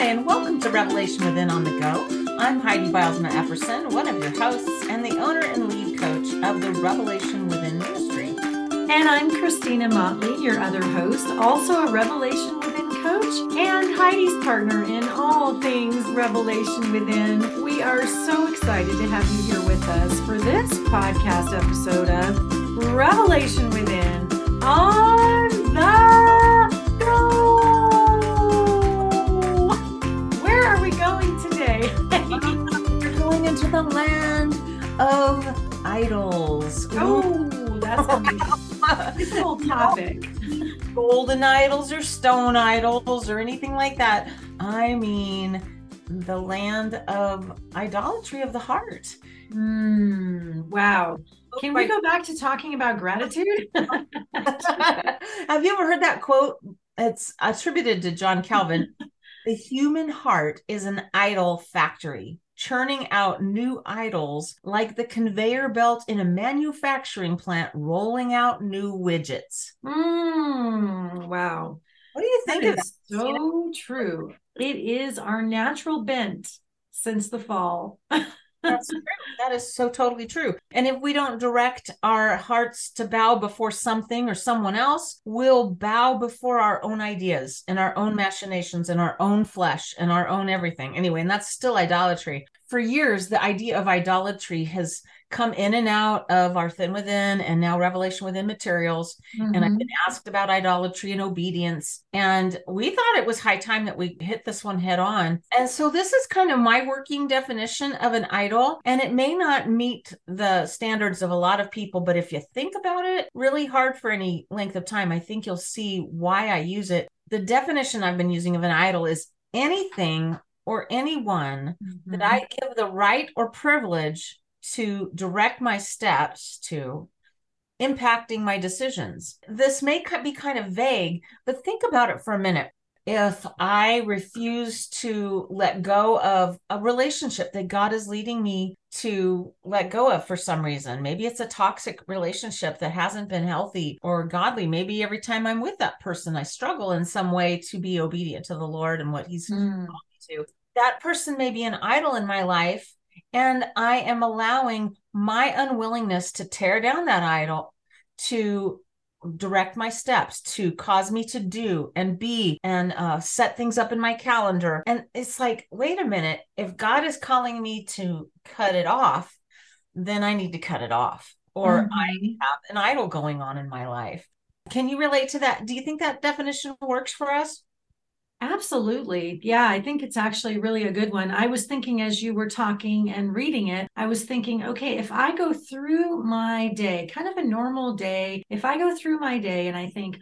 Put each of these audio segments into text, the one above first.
Hi, and welcome to Revelation Within on the Go. I'm Heidi Bylsma Epperson, one of your hosts and the owner and lead coach of the Revelation Within Ministry. And I'm Christina Motley, your other host, also a Revelation Within coach and Heidi's partner in all things Revelation Within. We are so excited to have you here with us for this podcast episode of Revelation Within on the the land of idols. oh, that's a whole topic. golden idols or stone idols or anything like that. I mean, the land of idolatry of the heart. Mm, wow. Can we go back to talking about gratitude? Have you ever heard that quote? It's attributed to John Calvin. the human heart is an idol factory, churning out new idols like the conveyor belt in a manufacturing plant, rolling out new widgets. Mm, wow. What do you think That of that? is so true. It is our natural bent since the fall. That's true. That is so totally true. And if we don't direct our hearts to bow before something or someone else, we'll bow before our own ideas and our own machinations and our own flesh and our own everything. Anyway, and that's still idolatry. For years, the idea of idolatry has come in and out of our Thin Within and now Revelation Within materials. And I've Mhm. been asked about idolatry and obedience. And we thought it was high time that we hit this one head on. And so this is kind of my working definition of an idol. And it may not meet the standards of a lot of people, but if you think about it really hard for any length of time, I think you'll see why I use it. The definition I've been using of an idol is anything or anyone that Mhm. I give the right or privilege to direct my steps to, impacting my decisions. This may be kind of vague, but think about it for a minute. If I refuse to let go of a relationship that God is leading me to let go of for some reason, maybe it's a toxic relationship that hasn't been healthy or godly. Maybe every time I'm with that person, I struggle in some way to be obedient to the Lord and what He's Mm. to. That person may be an idol in my life, and I am allowing my unwillingness to tear down that idol to direct my steps, to cause me to do and be and uh, set things up in my calendar. And it's like, wait a minute, if God is calling me to cut it off, then I need to cut it off, or I Mhm. have an idol going on in my life. Can you relate to that? Do you think that definition works for us? Absolutely. Yeah, I think it's actually really a good one. I was thinking as you were talking and reading it, I was thinking, okay, if I go through my day, kind of a normal day, if I go through my day and I think,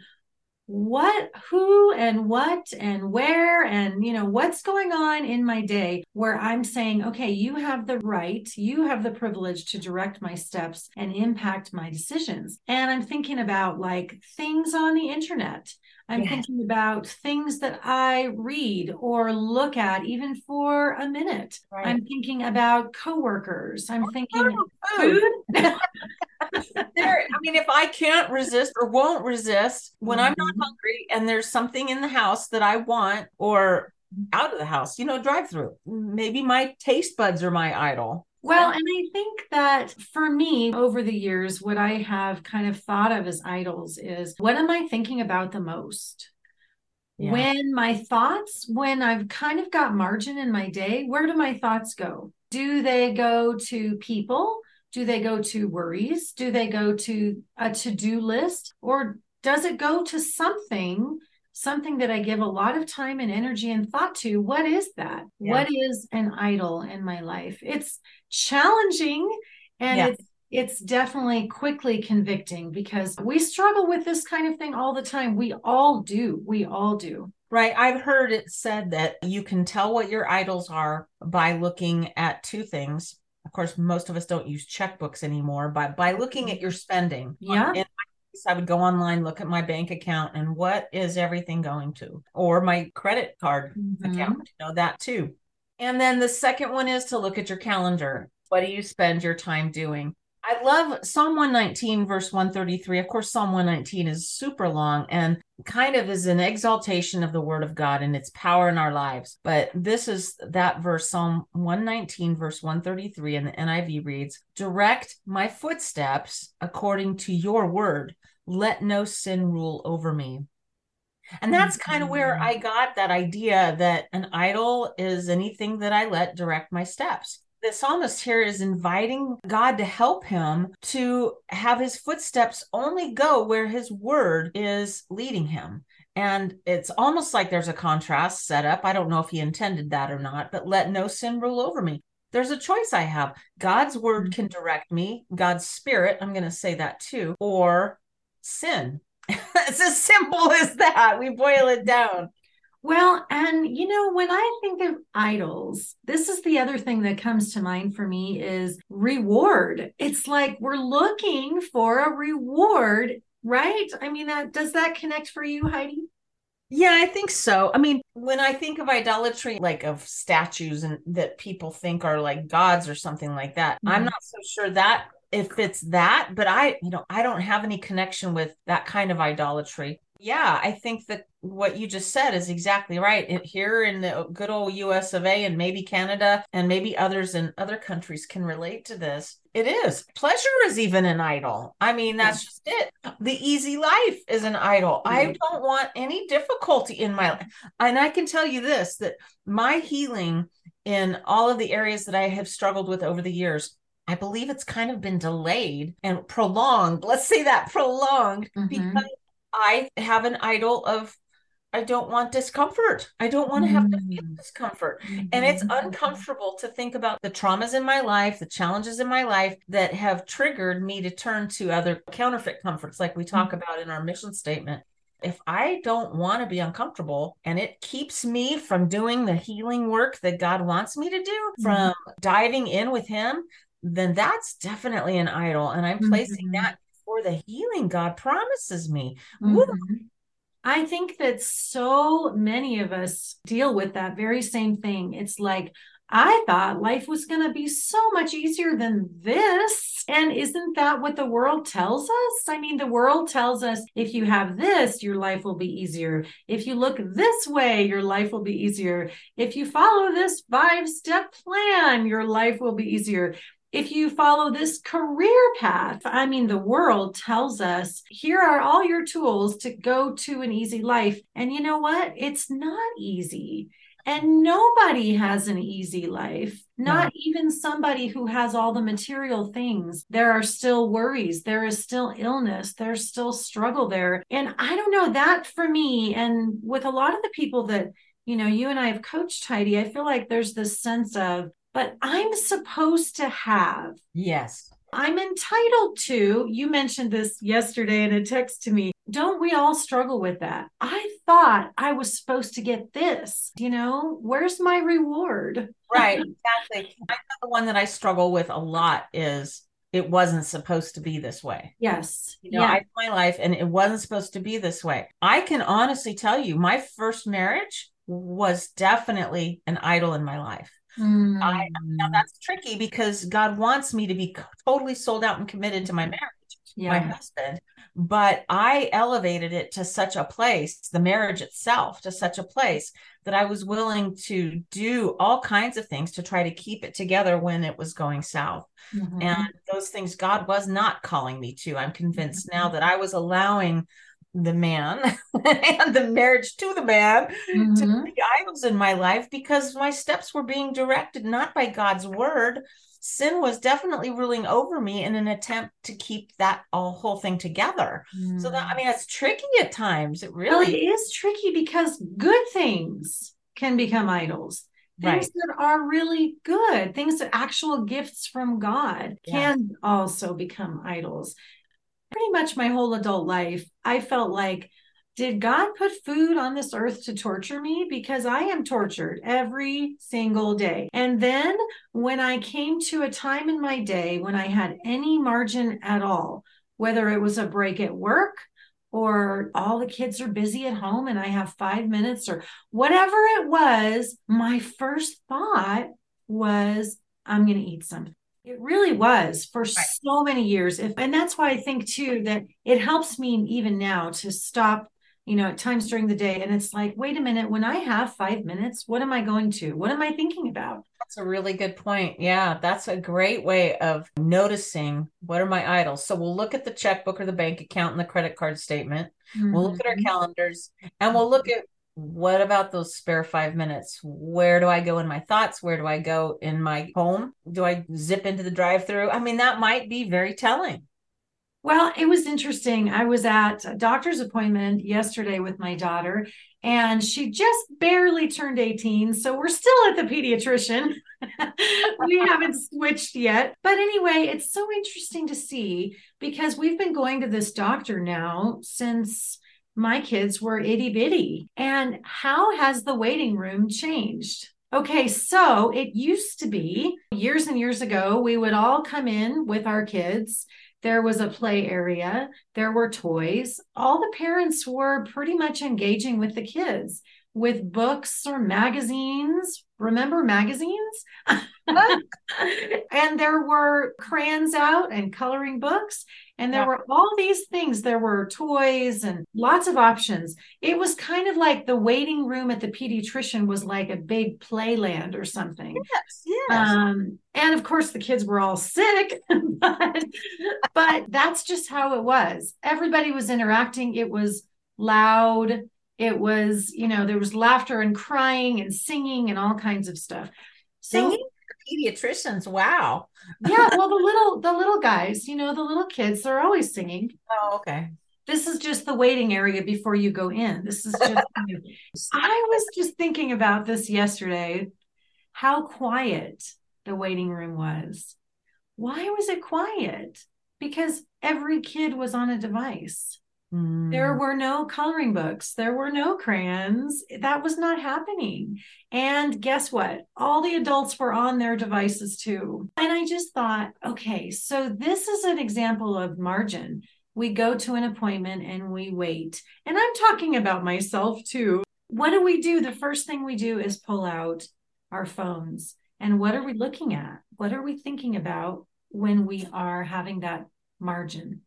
what, who, and what, and where, and you know, what's going on in my day where I'm saying, okay, you have the right, you have the privilege to direct my steps and impact my decisions. And I'm thinking about like things on the internet. I'm thinking about things that I read or look at even for a minute. Right. I'm thinking about coworkers. I'm thinking food. there i mean if i can't resist or won't resist when i'm not Mhm. hungry and there's something in the house that i want or out of the house you know drive through maybe my taste buds are my idol Well, and I think that for me, over the years, what I have kind of thought of as idols is what am I thinking about the most? Yeah. When my thoughts, when I've kind of got margin in my day, where do my thoughts go? Do they go to people? Do they go to worries? Do they go to a to do list? Or does it go to something? Something that I give a lot of time and energy and thought to. What is that? Yeah. What is an idol in my life? It's challenging and Yeah. it's it's definitely quickly convicting because we struggle with this kind of thing all the time. We all do. We all do. right i've heard it said that you can tell what your idols are by looking at two things of course most of us don't use checkbooks anymore but by looking at your spending Yeah. in i would go online look at my bank account and what is everything going to or my credit card Mhm. account, you know that too. And then the second one is to look at your calendar. What do you spend your time doing? I love Psalm 119, verse 133. Of course, Psalm 119 is super long and kind of is an exaltation of the word of God and its power in our lives. But this is that verse, Psalm 119, verse 133, and the NIV reads Direct my footsteps according to your word. Let no sin rule over me. And that's kind of where I got that idea that an idol is anything that I let direct my steps the psalmist here is inviting God to help him to have his footsteps only go where his word is leading him. And it's almost like there's a contrast set up. I don't know if he intended that or not, but let no sin rule over me. There's a choice I have. God's word mm-hmm. can direct me, God's spirit, I'm going to say that too, or sin. it's as simple as that. We boil it down. Well, and you know, when I think of idols, this is the other thing that comes to mind for me is reward. It's like we're looking for a reward, right? I mean, that does that connect for you, Heidi? Yeah, I think so. I mean, when I think of idolatry, like of statues and that people think are like gods or something like that, mm-hmm. I'm not so sure that if it's that, but I, you know, I don't have any connection with that kind of idolatry. Yeah, I think that what you just said is exactly right. Here in the good old US of A and maybe Canada and maybe others in other countries can relate to this. It is. Pleasure is even an idol. I mean, that's just it. The easy life is an idol. Mm-hmm. I don't want any difficulty in my life. And I can tell you this that my healing in all of the areas that I have struggled with over the years I believe it's kind of been delayed and prolonged. Let's say that prolonged mm-hmm. because I have an idol of I don't want discomfort. I don't want to have to feel mm. discomfort. Mm-hmm. And it's mm-hmm. uncomfortable to think about the traumas in my life, the challenges in my life that have triggered me to turn to other counterfeit comforts, like we talk mm-hmm. about in our mission statement. If I don't want to be uncomfortable and it keeps me from doing the healing work that God wants me to do, mm-hmm. from diving in with Him, then that's definitely an idol. And I'm placing mm-hmm. that for the healing God promises me. Mm-hmm. I think that so many of us deal with that very same thing. It's like, I thought life was going to be so much easier than this. And isn't that what the world tells us? I mean, the world tells us if you have this, your life will be easier. If you look this way, your life will be easier. If you follow this five step plan, your life will be easier if you follow this career path, I mean, the world tells us here are all your tools to go to an easy life. And you know what? It's not easy. And nobody has an easy life, not yeah. even somebody who has all the material things. There are still worries, there is still illness, there's still struggle there. And I don't know that for me, and with a lot of the people that you know, you and I have coached Heidi, I feel like there's this sense of but I'm supposed to have. Yes. I'm entitled to. You mentioned this yesterday in a text to me. Don't we all struggle with that? I thought I was supposed to get this. You know, where's my reward? Right, exactly. I the one that I struggle with a lot is it wasn't supposed to be this way. Yes. You know, yeah. I my life and it wasn't supposed to be this way. I can honestly tell you, my first marriage was definitely an idol in my life. Mm. I, now hmm. that's tricky because God wants me to be totally sold out and committed to my marriage, yeah. my husband. But I elevated it to such a place, the marriage itself, to such a place that I was willing to do all kinds of things to try to keep it together when it was going south. Mm-hmm. And those things God was not calling me to. I'm convinced mm-hmm. now that I was allowing the man and the marriage to the man mm-hmm. to be idols in my life because my steps were being directed not by God's word. Sin was definitely ruling over me in an attempt to keep that all whole thing together. Mm. So that I mm. mean, it's tricky at times. It really well, it is tricky because good things can become idols things right. that are really good things that actual gifts from god yeah. can also become idols pretty much my whole adult life, I felt like, did God put food on this earth to torture me? Because I am tortured every single day. And then when I came to a time in my day when I had any margin at all, whether it was a break at work, or all the kids are busy at home and I have five minutes or whatever it was, my first thought was, I'm going to eat something It really was for right. so many years. If, and that's why I think too that it helps me even now to stop, you know, at times during the day. And it's like, wait a minute, when I have five minutes, what am I going to? What am I thinking about? That's a really good point. Yeah, that's a great way of noticing what are my idols. So we'll look at the checkbook or the bank account and the credit card statement. Mm-hmm. We'll look at our mm-hmm. calendars and we'll look at what about those spare five minutes? Where do I go in my thoughts? Where do I go in my home? Do I zip into the drive through? I mean, that might be very telling. Well, it was interesting. I was at a doctor's appointment yesterday with my daughter, and she just barely turned 18. So we're still at the pediatrician. we haven't switched yet. But anyway, it's so interesting to see because we've been going to this doctor now since my kids were itty bitty. And how has the waiting room changed? Okay, so it used to be years and years ago, we would all come in with our kids. There was a play area, there were toys. All the parents were pretty much engaging with the kids with books or magazines. Remember magazines? and there were crayons out and coloring books. And there yeah. were all these things. There were toys and lots of options. It was kind of like the waiting room at the pediatrician was like a big playland or something. Yes, yes. Um, and of course, the kids were all sick, but, but that's just how it was. Everybody was interacting. It was loud. It was, you know, there was laughter and crying and singing and all kinds of stuff. So, singing? Pediatricians. Wow. Yeah well the little the little guys you know the little kids they're always singing. Oh okay. This is just the waiting area before you go in. This is just i was just thinking about this yesterday how quiet the waiting room was. Why was it quiet? Because every kid was on a device Mm. There were no coloring books. There were no crayons. That was not happening. And guess what? All the adults were on their devices too. And I just thought, okay, so this is an example of margin. We go to an appointment and we wait. And I'm talking about myself too. What do we do? The first thing we do is pull out our phones. And what are we looking at? What are we thinking about when we are having that margin?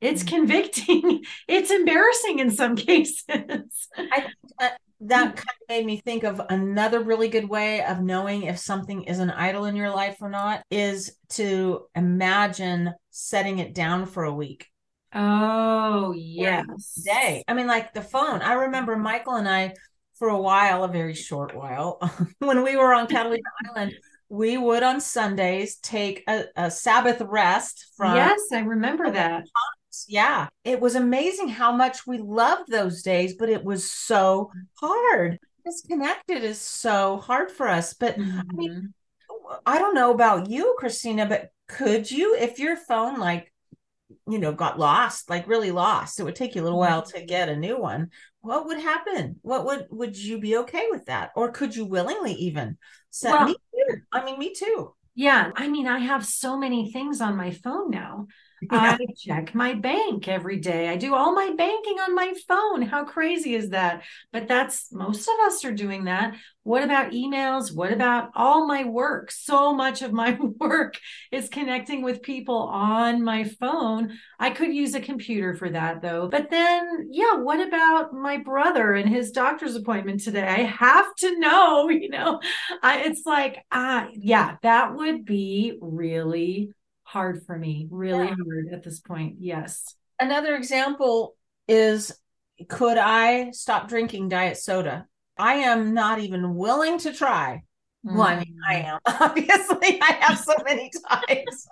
It's mm. convicting it's embarrassing in some cases I, uh, that kind of made me think of another really good way of knowing if something is an idol in your life or not is to imagine setting it down for a week oh yes day i mean like the phone i remember michael and i for a while a very short while when we were on catalina island we would on Sundays take a, a Sabbath rest from. Yes, I remember that. Yeah. It was amazing how much we loved those days, but it was so hard. Disconnected is so hard for us. But mm-hmm. I mean, mm-hmm. I don't know about you, Christina, but could you, if your phone like, you know, got lost, like really lost, it would take you a little while to mm-hmm. get a new one. What would happen? What would would you be okay with that? Or could you willingly even set well, me too? I mean, me too. Yeah. I mean, I have so many things on my phone now. I check my bank every day. I do all my banking on my phone. How crazy is that? But that's most of us are doing that. What about emails? What about all my work? So much of my work is connecting with people on my phone. I could use a computer for that though. But then, yeah, what about my brother and his doctor's appointment today? I have to know, you know, I, it's like, ah, yeah, that would be really hard for me, really yeah. hard at this point. Yes. Another example is could I stop drinking diet soda? I am not even willing to try. Mm. Well, I mean, I am. Obviously, I have so many times.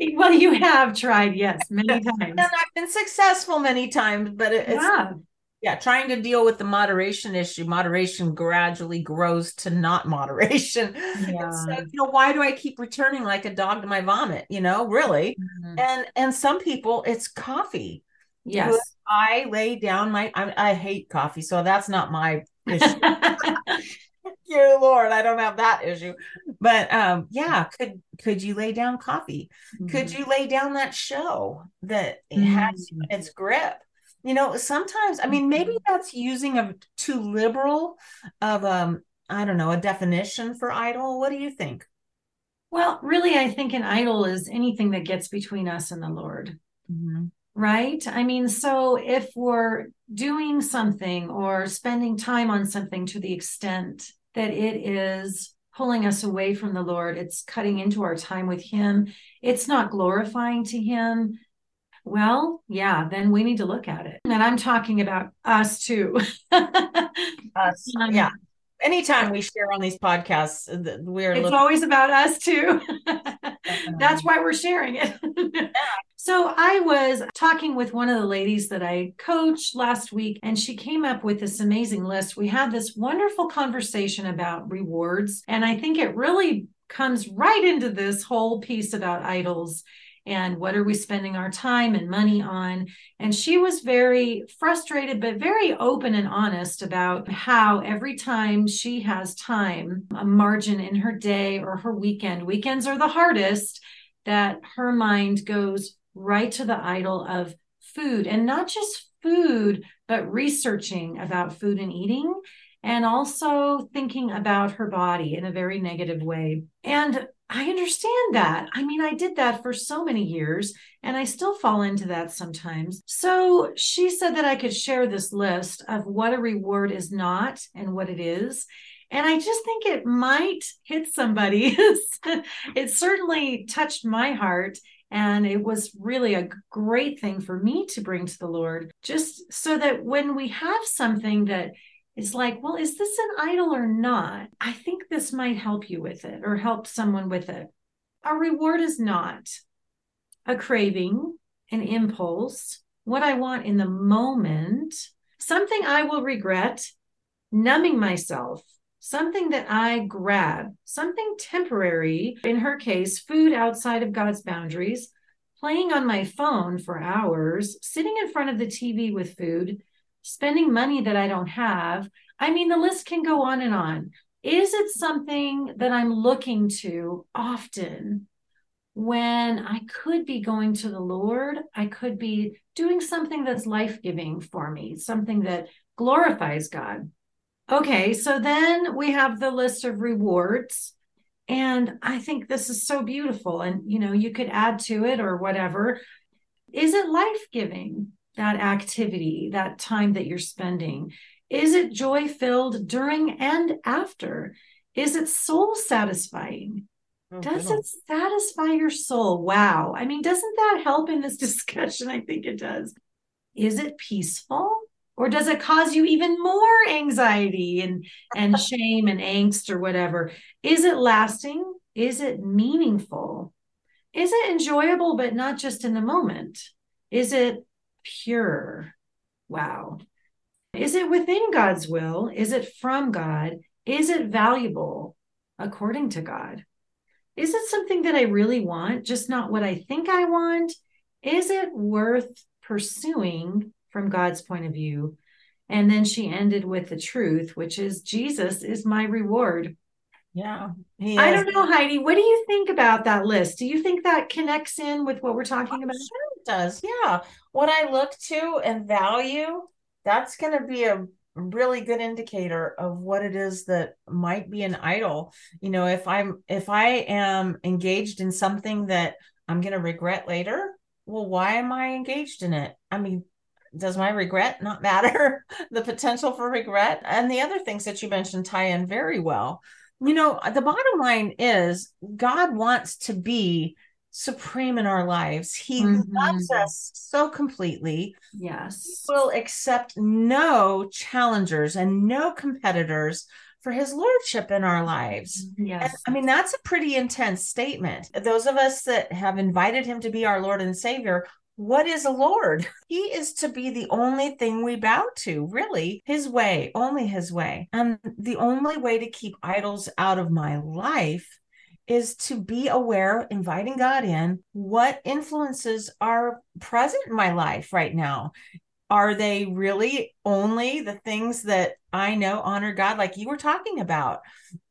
well, you have tried, yes, many times. And I've been successful many times, but it's yeah yeah trying to deal with the moderation issue moderation gradually grows to not moderation yeah. so you know why do i keep returning like a dog to my vomit you know really mm-hmm. and and some people it's coffee yes i lay down my I, I hate coffee so that's not my issue you lord i don't have that issue but um yeah could could you lay down coffee mm-hmm. could you lay down that show that mm-hmm. has its grip you know sometimes i mean maybe mm-hmm. that's using a too liberal of um i don't know a definition for idol what do you think Well, really, I think an idol is anything that gets between us and the Lord. Mm-hmm. Right? I mean, so if we're doing something or spending time on something to the extent that it is pulling us away from the Lord, it's cutting into our time with Him, it's not glorifying to Him. Well, yeah, then we need to look at it. And I'm talking about us too. us, um, yeah anytime we share on these podcasts, we're it's looking- always about us too. That's why we're sharing it. so I was talking with one of the ladies that I coached last week, and she came up with this amazing list. We had this wonderful conversation about rewards, and I think it really comes right into this whole piece about idols and what are we spending our time and money on and she was very frustrated but very open and honest about how every time she has time a margin in her day or her weekend weekends are the hardest that her mind goes right to the idol of food and not just food but researching about food and eating and also thinking about her body in a very negative way. And I understand that. I mean, I did that for so many years and I still fall into that sometimes. So she said that I could share this list of what a reward is not and what it is. And I just think it might hit somebody. it certainly touched my heart. And it was really a great thing for me to bring to the Lord, just so that when we have something that is like, well, is this an idol or not? I think this might help you with it or help someone with it. A reward is not a craving, an impulse, what I want in the moment, something I will regret, numbing myself, something that I grab, something temporary, in her case, food outside of God's boundaries, playing on my phone for hours, sitting in front of the TV with food, spending money that I don't have. I mean, the list can go on and on. Is it something that I'm looking to often when I could be going to the Lord? I could be doing something that's life giving for me, something that glorifies God. Okay, so then we have the list of rewards. And I think this is so beautiful. And, you know, you could add to it or whatever. Is it life giving? That activity, that time that you're spending? Is it joy filled during and after? Is it soul satisfying? Oh, Does it satisfy your soul? Wow. I mean, doesn't that help in this discussion? I think it does. Is it peaceful? Or does it cause you even more anxiety and, and shame and angst or whatever? Is it lasting? Is it meaningful? Is it enjoyable, but not just in the moment? Is it pure. Wow. Is it within God's will? Is it from God? Is it valuable according to God? Is it something that I really want, just not what I think I want? Is it worth pursuing from God's point of view? And then she ended with the truth, which is Jesus is my reward. Yeah. I don't know, Heidi. What do you think about that list? Do you think that connects in with what we're talking about? Does. Yeah. What I look to and value, that's going to be a really good indicator of what it is that might be an idol. You know, if I'm if I am engaged in something that I'm going to regret later, well, why am I engaged in it? I mean, does my regret not matter? the potential for regret and the other things that you mentioned tie in very well you know, the bottom line is God wants to be supreme in our lives. He mm-hmm. loves us so completely. Yes. He will accept no challengers and no competitors for his lordship in our lives. Yes. And, I mean, that's a pretty intense statement. Those of us that have invited him to be our Lord and Savior what is a Lord? He is to be the only thing we bow to, really, His way, only His way. And the only way to keep idols out of my life is to be aware, inviting God in, what influences are present in my life right now. Are they really only the things that I know honor God, like you were talking about?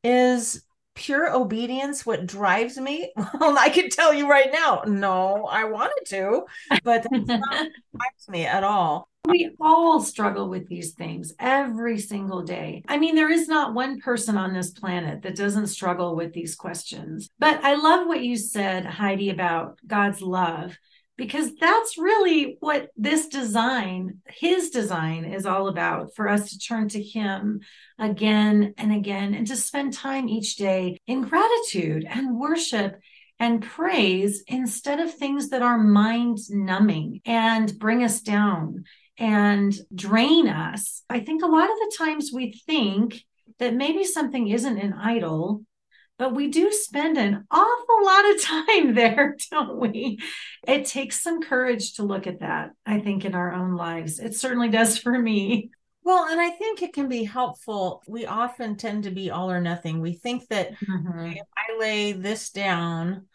Is pure obedience what drives me? Well, I can tell you right now, no, I wanted to, but that's not drives me at all. We all struggle with these things every single day. I mean, there is not one person on this planet that doesn't struggle with these questions. But I love what you said, Heidi, about God's love because that's really what this design, his design, is all about for us to turn to him again and again and to spend time each day in gratitude and worship and praise instead of things that are mind numbing and bring us down and drain us. I think a lot of the times we think that maybe something isn't an idol but we do spend an awful lot of time there, don't we? It takes some courage to look at that, I think, in our own lives. It certainly does for me. Well, and I think it can be helpful. We often tend to be all or nothing. We think that mm-hmm. if I lay this down,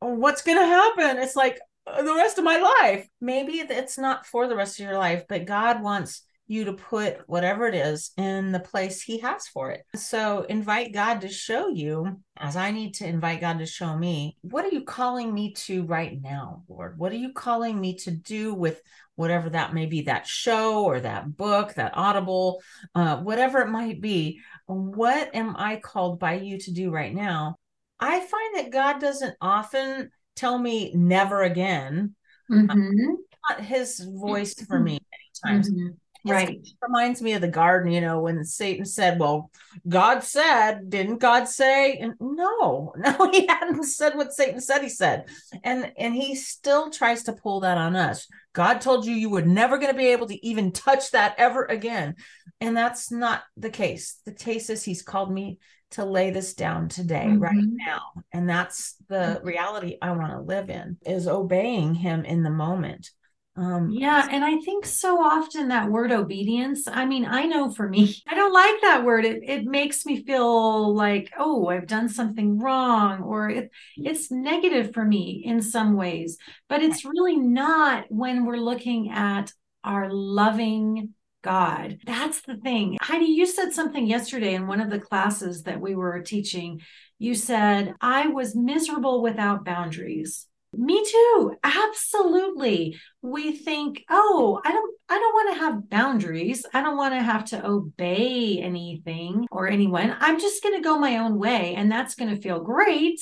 what's going to happen? It's like the rest of my life. Maybe it's not for the rest of your life, but God wants you to put whatever it is in the place he has for it. So invite God to show you, as I need to invite God to show me, what are you calling me to right now, Lord? What are you calling me to do with whatever that may be, that show or that book, that audible, uh, whatever it might be? What am I called by you to do right now? I find that God doesn't often tell me never again. Mm-hmm. Not his voice for me many times. Mm-hmm. Right. reminds me of the garden you know when satan said well god said didn't god say? And no no he hadn't said what satan said he said. And and he still tries to pull that on us. God told you you were never going to be able to even touch that ever again. And that's not the case. The case is he's called me to lay this down today mm-hmm. right now and that's the reality i want to live in is obeying him in the moment um, yeah, and I think so often that word obedience, I mean, I know for me, I don't like that word. It it makes me feel like, oh, I've done something wrong, or it, it's negative for me in some ways. But it's really not when we're looking at our loving God. That's the thing. Heidi, you said something yesterday in one of the classes that we were teaching. You said, I was miserable without boundaries. Me too. Absolutely. We think, "Oh, I don't I don't want to have boundaries. I don't want to have to obey anything or anyone. I'm just going to go my own way and that's going to feel great."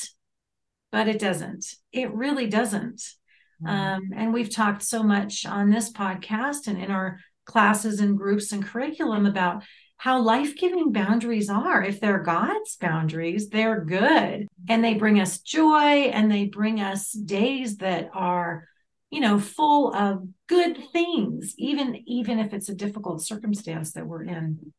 But it doesn't. It really doesn't. Mm-hmm. Um, and we've talked so much on this podcast and in our classes and groups and curriculum about how life giving boundaries are. If they're God's boundaries, they're good. And they bring us joy and they bring us days that are you know full of good things even even if it's a difficult circumstance that we're in.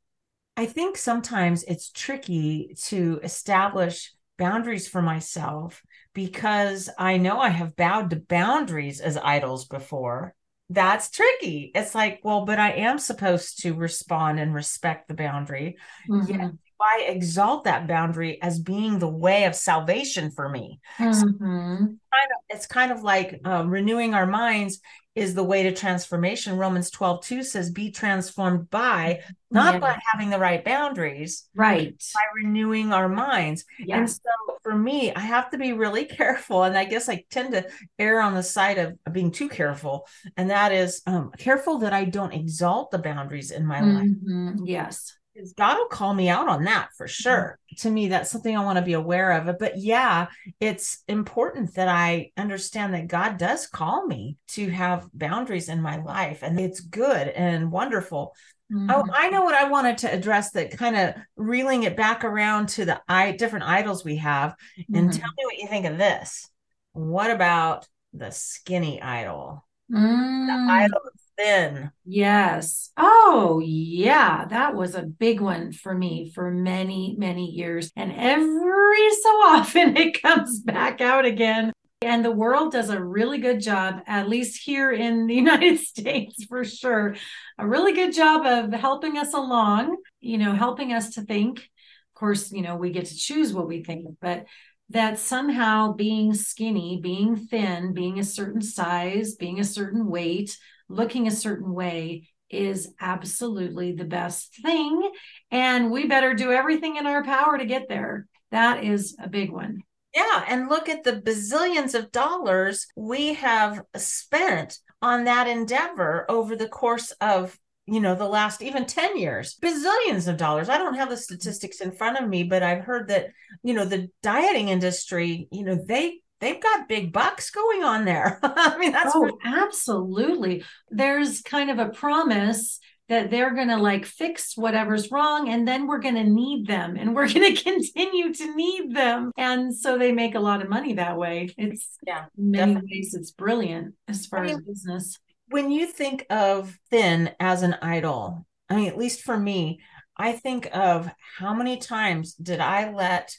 I think sometimes it's tricky to establish boundaries for myself because i know i have bowed to boundaries as idols before that's tricky. It's like, well, but I am supposed to respond and respect the boundary. Mm-hmm. I exalt that boundary as being the way of salvation for me. Mm-hmm. So kind of, it's kind of like um, renewing our minds is the way to transformation. Romans 12, 2 says, be transformed by, not yeah. by having the right boundaries, right? By renewing our minds. Yes. And so for me, I have to be really careful. And I guess I tend to err on the side of being too careful. And that is um, careful that I don't exalt the boundaries in my mm-hmm. life. Yes because God will call me out on that for mm-hmm. sure. Mm-hmm. To me, that's something I want to be aware of. But yeah, it's important that I understand that God does call me to have boundaries in my life, and it's good and wonderful. Mm-hmm. Oh, I know what I wanted to address that kind of reeling it back around to the I, different idols we have. And mm-hmm. tell me what you think of this. What about the skinny idol? Mm. The idol thin. Yes. Oh, yeah. That was a big one for me for many, many years. And every so often it comes back out again. And the world does a really good job, at least here in the United States for sure, a really good job of helping us along, you know, helping us to think. Of course, you know, we get to choose what we think, but that somehow being skinny, being thin, being a certain size, being a certain weight, looking a certain way is absolutely the best thing. And we better do everything in our power to get there. That is a big one. Yeah. And look at the bazillions of dollars we have spent on that endeavor over the course of you know the last even 10 years bazillions of dollars i don't have the statistics in front of me but i've heard that you know the dieting industry you know they they've got big bucks going on there. I mean that's oh, absolutely. There's kind of a promise that they're going to like fix whatever's wrong and then we're going to need them and we're going to continue to need them. And so they make a lot of money that way. It's yeah many definitely. ways it's brilliant as far I mean, as business. when you think of thin as an idol i mean at least for me i think of how many times did i let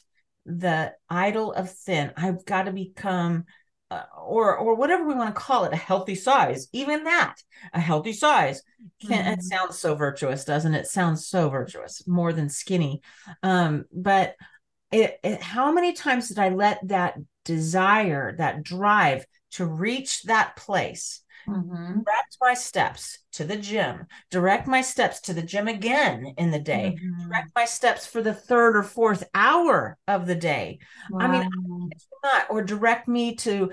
the idol of thin i've got to become uh, or or whatever we want to call it a healthy size even that a healthy size can mm-hmm. it sounds so virtuous doesn't it? it sounds so virtuous more than skinny um but it, it how many times did i let that desire that drive to reach that place mm-hmm. direct my steps to the gym direct my steps to the gym again in the day mm-hmm. direct my steps for the third or fourth hour of the day wow. i mean not or direct me to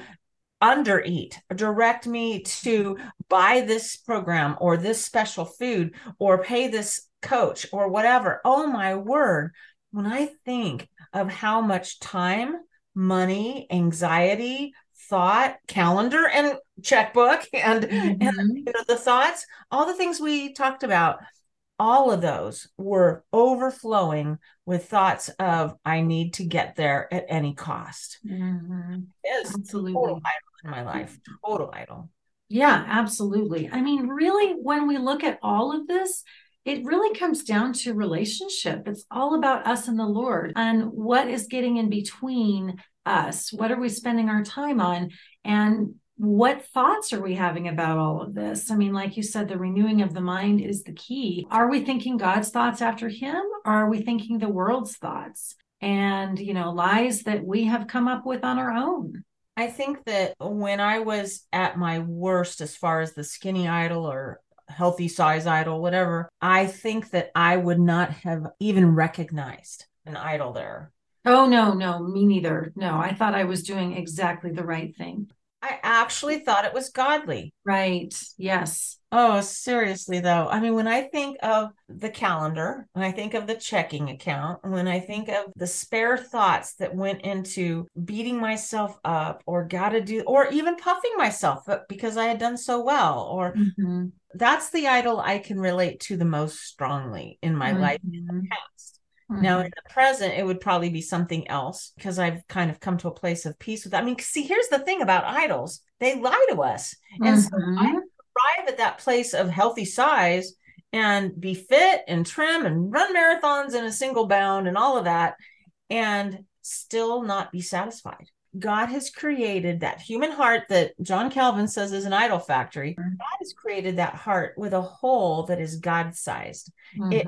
undereat direct me to buy this program or this special food or pay this coach or whatever oh my word when i think of how much time money anxiety thought calendar and checkbook and, mm-hmm. and you know, the thoughts all the things we talked about all of those were overflowing with thoughts of I need to get there at any cost. Mm-hmm. Absolutely. total idol in my life, total idol. Yeah, absolutely. I mean, really, when we look at all of this, it really comes down to relationship. It's all about us and the Lord and what is getting in between us. What are we spending our time on? And what thoughts are we having about all of this? I mean, like you said, the renewing of the mind is the key. Are we thinking God's thoughts after Him, or are we thinking the world's thoughts and, you know, lies that we have come up with on our own? I think that when I was at my worst, as far as the skinny idol or healthy size idol, whatever, I think that I would not have even recognized an idol there. Oh, no, no, me neither. No, I thought I was doing exactly the right thing. I actually thought it was godly. Right. Yes. Oh, seriously, though. I mean, when I think of the calendar, when I think of the checking account, when I think of the spare thoughts that went into beating myself up or got to do, or even puffing myself up because I had done so well, or mm-hmm. that's the idol I can relate to the most strongly in my mm-hmm. life in the past. Mm-hmm. Now, in the present, it would probably be something else because I've kind of come to a place of peace with that. I mean, see, here's the thing about idols they lie to us. And mm-hmm. so I arrive at that place of healthy size and be fit and trim and run marathons in a single bound and all of that and still not be satisfied. God has created that human heart that John Calvin says is an idol factory. Mm-hmm. God has created that heart with a hole that is God sized. Mm-hmm. It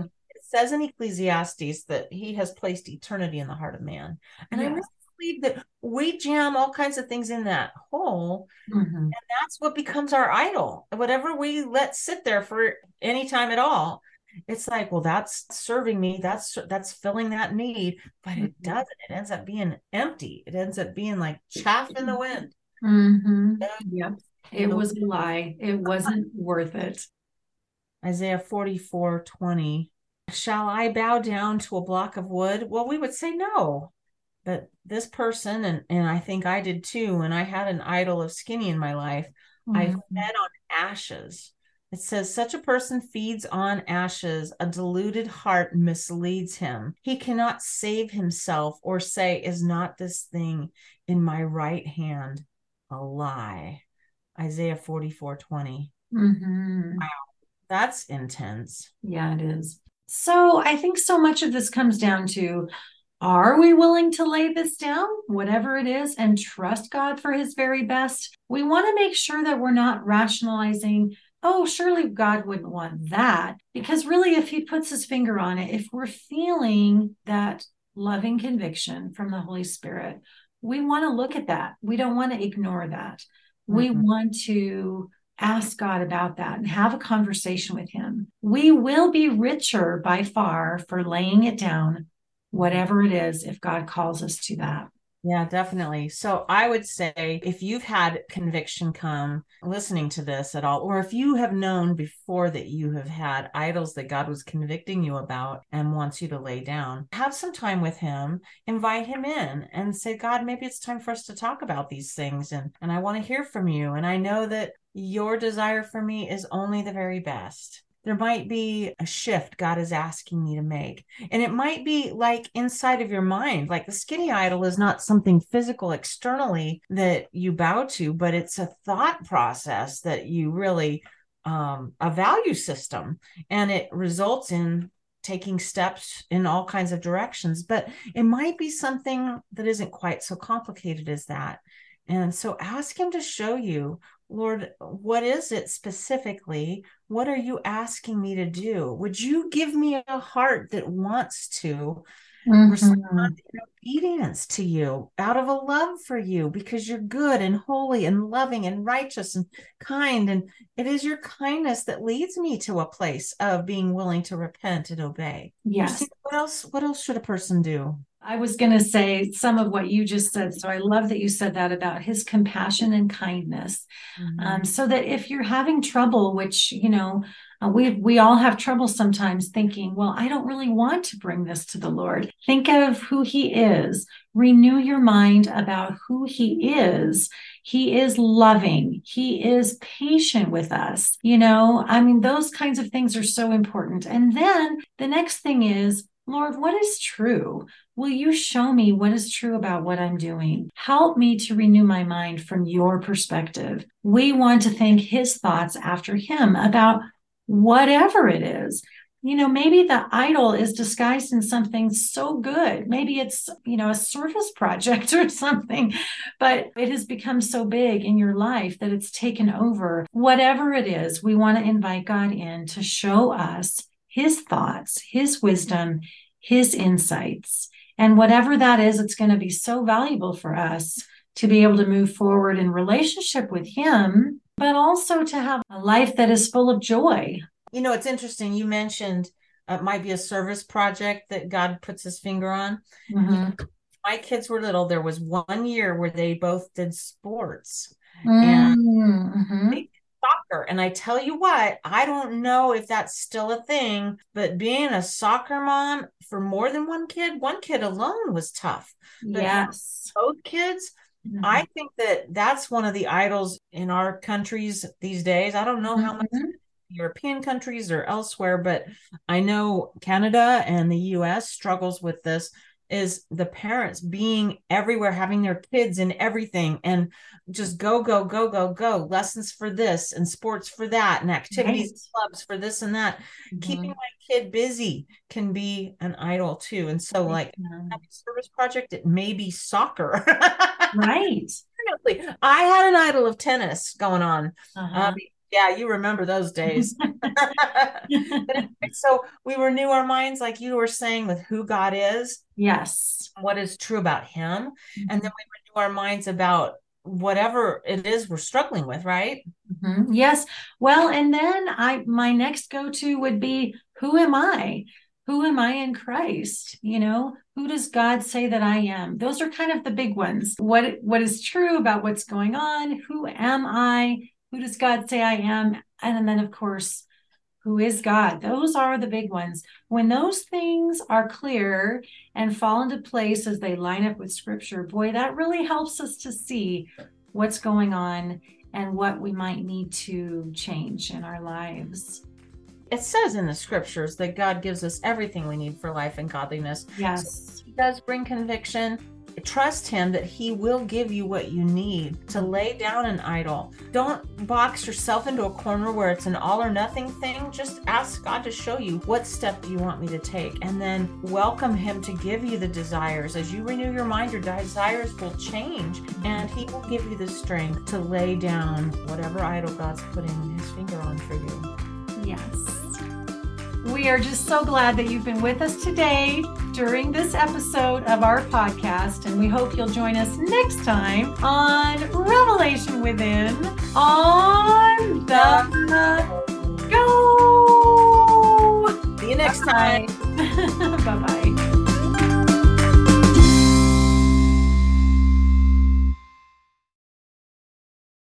says in Ecclesiastes that he has placed eternity in the heart of man. And I really believe that we jam all kinds of things in that hole. Mm-hmm. And that's what becomes our idol. Whatever we let sit there for any time at all. It's like, well, that's serving me. That's that's filling that need, but it mm-hmm. doesn't. It ends up being empty. It ends up being like chaff in the wind. Mm-hmm. Yep. It was a lie. It wasn't worth it. Isaiah 44 20 shall I bow down to a block of wood? Well, we would say no. But this person, and, and I think I did too, when I had an idol of skinny in my life, mm-hmm. I fed on ashes. It says, such a person feeds on ashes. A deluded heart misleads him. He cannot save himself or say, Is not this thing in my right hand a lie? Isaiah 44 20. Mm-hmm. Wow, that's intense. Yeah, it is. So I think so much of this comes down to are we willing to lay this down, whatever it is, and trust God for his very best? We want to make sure that we're not rationalizing, oh, surely God wouldn't want that. Because really, if he puts his finger on it, if we're feeling that loving conviction from the Holy Spirit, we want to look at that. We don't want to ignore that. Mm-hmm. We want to ask God about that and have a conversation with Him. We will be richer by far for laying it down, whatever it is, if God calls us to that. Yeah, definitely. So I would say if you've had conviction come listening to this at all, or if you have known before that you have had idols that God was convicting you about and wants you to lay down, have some time with Him, invite Him in and say, God, maybe it's time for us to talk about these things. And, and I want to hear from you. And I know that your desire for me is only the very best there might be a shift God is asking me to make. And it might be like inside of your mind, like the skinny idol is not something physical externally that you bow to, but it's a thought process that you really, um, a value system, and it results in taking steps in all kinds of directions. But it might be something that isn't quite so complicated as that. And so ask him to show you Lord, what is it specifically? What are you asking me to do? Would you give me a heart that wants to mm-hmm. respond in obedience to you out of a love for you because you're good and holy and loving and righteous and kind? And it is your kindness that leads me to a place of being willing to repent and obey. Yes. What else? What else should a person do? I was going to say some of what you just said. So I love that you said that about his compassion and kindness. Mm-hmm. Um, so that if you're having trouble, which, you know, uh, we we all have trouble sometimes thinking, well, I don't really want to bring this to the Lord. Think of who he is. Renew your mind about who he is. He is loving. He is patient with us. You know, I mean, those kinds of things are so important. And then the next thing is Lord, what is true? Will you show me what is true about what I'm doing? Help me to renew my mind from your perspective. We want to think his thoughts after him about whatever it is. You know, maybe the idol is disguised in something so good. Maybe it's, you know, a service project or something, but it has become so big in your life that it's taken over. Whatever it is, we want to invite God in to show us his thoughts, his wisdom, his insights. And whatever that is, it's going to be so valuable for us to be able to move forward in relationship with him, but also to have a life that is full of joy. You know, it's interesting. You mentioned uh, it might be a service project that God puts his finger on. Mm-hmm. My kids were little. There was one year where they both did sports. Mm-hmm. And soccer. And I tell you what, I don't know if that's still a thing, but being a soccer mom for more than one kid, one kid alone was tough. But yes. Both kids, mm-hmm. I think that that's one of the idols in our countries these days. I don't know mm-hmm. how much mm-hmm. European countries or elsewhere, but I know Canada and the US struggles with this is the parents being everywhere, having their kids in everything and just go, go, go, go, go. Lessons for this and sports for that and activities right. clubs for this and that. Mm-hmm. Keeping my kid busy can be an idol too. And so, like, yeah. service project, it may be soccer. right. I had an idol of tennis going on. Uh-huh. Uh, yeah, you remember those days. so we renew our minds, like you were saying, with who God is. Yes. What is true about Him. Mm-hmm. And then we renew our minds about whatever it is we're struggling with, right? Mm-hmm. Yes. Well, and then I my next go-to would be who am I? Who am I in Christ? You know, who does God say that I am? Those are kind of the big ones. What what is true about what's going on? Who am I? Who does God say I am? And then, of course, who is God? Those are the big ones. When those things are clear and fall into place as they line up with scripture, boy, that really helps us to see what's going on and what we might need to change in our lives. It says in the scriptures that God gives us everything we need for life and godliness. Yes. So he does bring conviction trust him that he will give you what you need to lay down an idol. Don't box yourself into a corner where it's an all or nothing thing. Just ask God to show you what step do you want me to take and then welcome him to give you the desires. As you renew your mind, your desires will change and he will give you the strength to lay down whatever idol God's putting his finger on for you. Yes. We are just so glad that you've been with us today during this episode of our podcast, and we hope you'll join us next time on Revelation Within on the go. See you next time. bye bye.